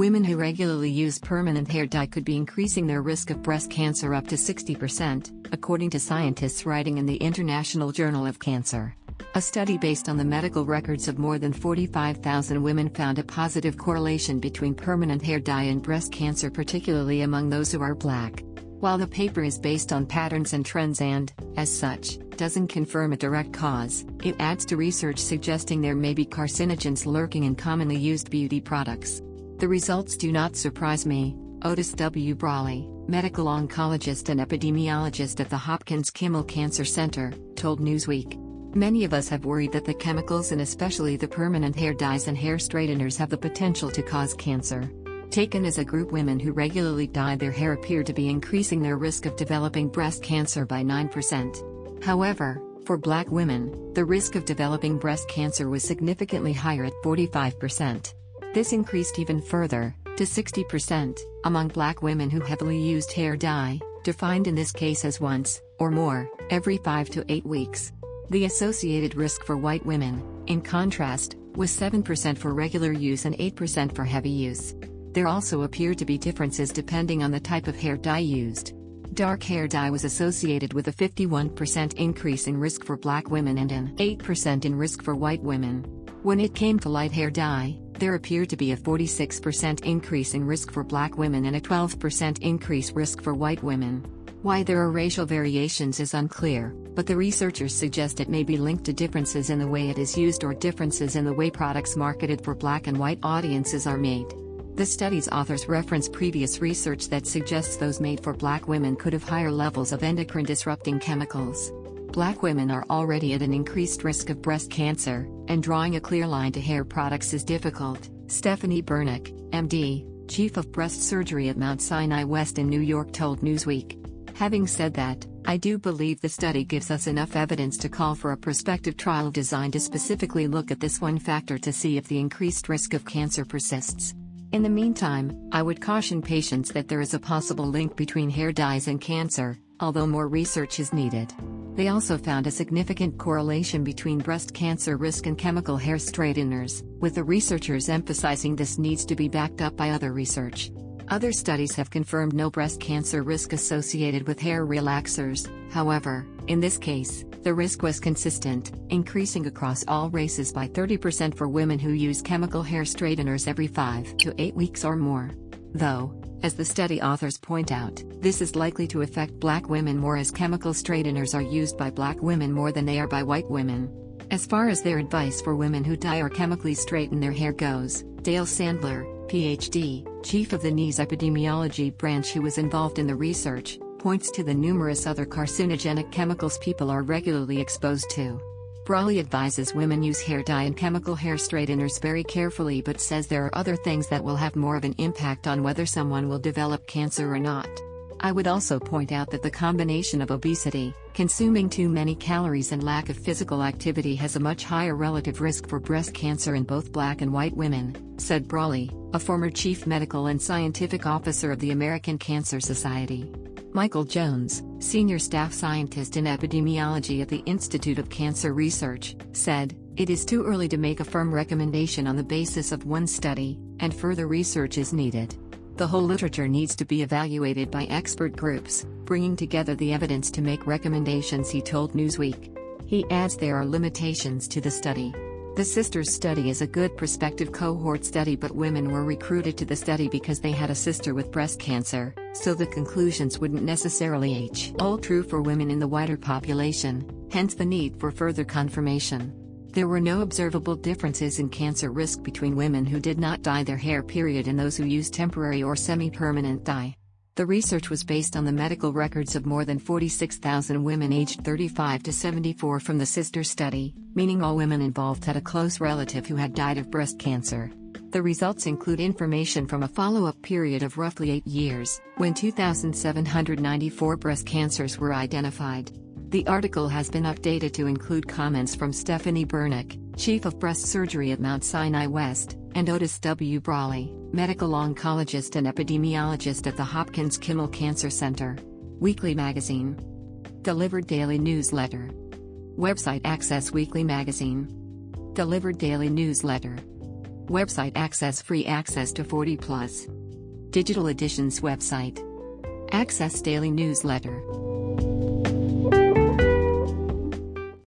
Women who regularly use permanent hair dye could be increasing their risk of breast cancer up to 60%, according to scientists writing in the International Journal of Cancer. A study based on the medical records of more than 45,000 women found a positive correlation between permanent hair dye and breast cancer, particularly among those who are black. While the paper is based on patterns and trends and, as such, doesn't confirm a direct cause, it adds to research suggesting there may be carcinogens lurking in commonly used beauty products. The results do not surprise me, Otis W. Brawley, medical oncologist and epidemiologist at the Hopkins Kimmel Cancer Center, told Newsweek. Many of us have worried that the chemicals and especially the permanent hair dyes and hair straighteners have the potential to cause cancer. Taken as a group, women who regularly dye their hair appear to be increasing their risk of developing breast cancer by 9%. However, for black women, the risk of developing breast cancer was significantly higher at 45%. This increased even further, to 60%, among black women who heavily used hair dye, defined in this case as once, or more, every 5 to 8 weeks. The associated risk for white women, in contrast, was 7% for regular use and 8% for heavy use. There also appear to be differences depending on the type of hair dye used. Dark hair dye was associated with a 51% increase in risk for black women and an 8% in risk for white women. When it came to light hair dye, there appeared to be a 46% increase in risk for black women and a 12% increase risk for white women. Why there are racial variations is unclear, but the researchers suggest it may be linked to differences in the way it is used or differences in the way products marketed for black and white audiences are made. The study's authors reference previous research that suggests those made for black women could have higher levels of endocrine disrupting chemicals. Black women are already at an increased risk of breast cancer, and drawing a clear line to hair products is difficult. Stephanie Bernik, MD, Chief of Breast Surgery at Mount Sinai West in New York told Newsweek. Having said that, I do believe the study gives us enough evidence to call for a prospective trial designed to specifically look at this one factor to see if the increased risk of cancer persists. In the meantime, I would caution patients that there is a possible link between hair dyes and cancer, although more research is needed. They also found a significant correlation between breast cancer risk and chemical hair straighteners, with the researchers emphasizing this needs to be backed up by other research. Other studies have confirmed no breast cancer risk associated with hair relaxers, however, in this case, the risk was consistent, increasing across all races by 30% for women who use chemical hair straighteners every 5 to 8 weeks or more. Though, as the study authors point out, this is likely to affect black women more as chemical straighteners are used by black women more than they are by white women. As far as their advice for women who dye or chemically straighten their hair goes, Dale Sandler, PhD, chief of the NIEHS epidemiology branch who was involved in the research, points to the numerous other carcinogenic chemicals people are regularly exposed to. Brawley advises women use hair dye and chemical hair straighteners very carefully but says there are other things that will have more of an impact on whether someone will develop cancer or not. I would also point out that the combination of obesity, consuming too many calories, and lack of physical activity has a much higher relative risk for breast cancer in both black and white women, said Brawley, a former chief medical and scientific officer of the American Cancer Society. Michael Jones, senior staff scientist in epidemiology at the Institute of Cancer Research, said, It is too early to make a firm recommendation on the basis of one study, and further research is needed. The whole literature needs to be evaluated by expert groups, bringing together the evidence to make recommendations, he told Newsweek. He adds there are limitations to the study. The Sisters study is a good prospective cohort study, but women were recruited to the study because they had a sister with breast cancer, so the conclusions wouldn't necessarily age. All true for women in the wider population, hence the need for further confirmation. There were no observable differences in cancer risk between women who did not dye their hair period and those who used temporary or semi-permanent dye. The research was based on the medical records of more than 46,000 women aged 35 to 74 from the sister study, meaning all women involved had a close relative who had died of breast cancer. The results include information from a follow up period of roughly eight years, when 2,794 breast cancers were identified. The article has been updated to include comments from Stephanie Bernik, Chief of Breast Surgery at Mount Sinai West, and Otis W. Brawley, medical oncologist and epidemiologist at the Hopkins Kimmel Cancer Center. Weekly Magazine. Delivered Daily Newsletter. Website Access Weekly Magazine. Delivered Daily Newsletter. Website access free access to 40 plus. Digital editions website. Access daily newsletter.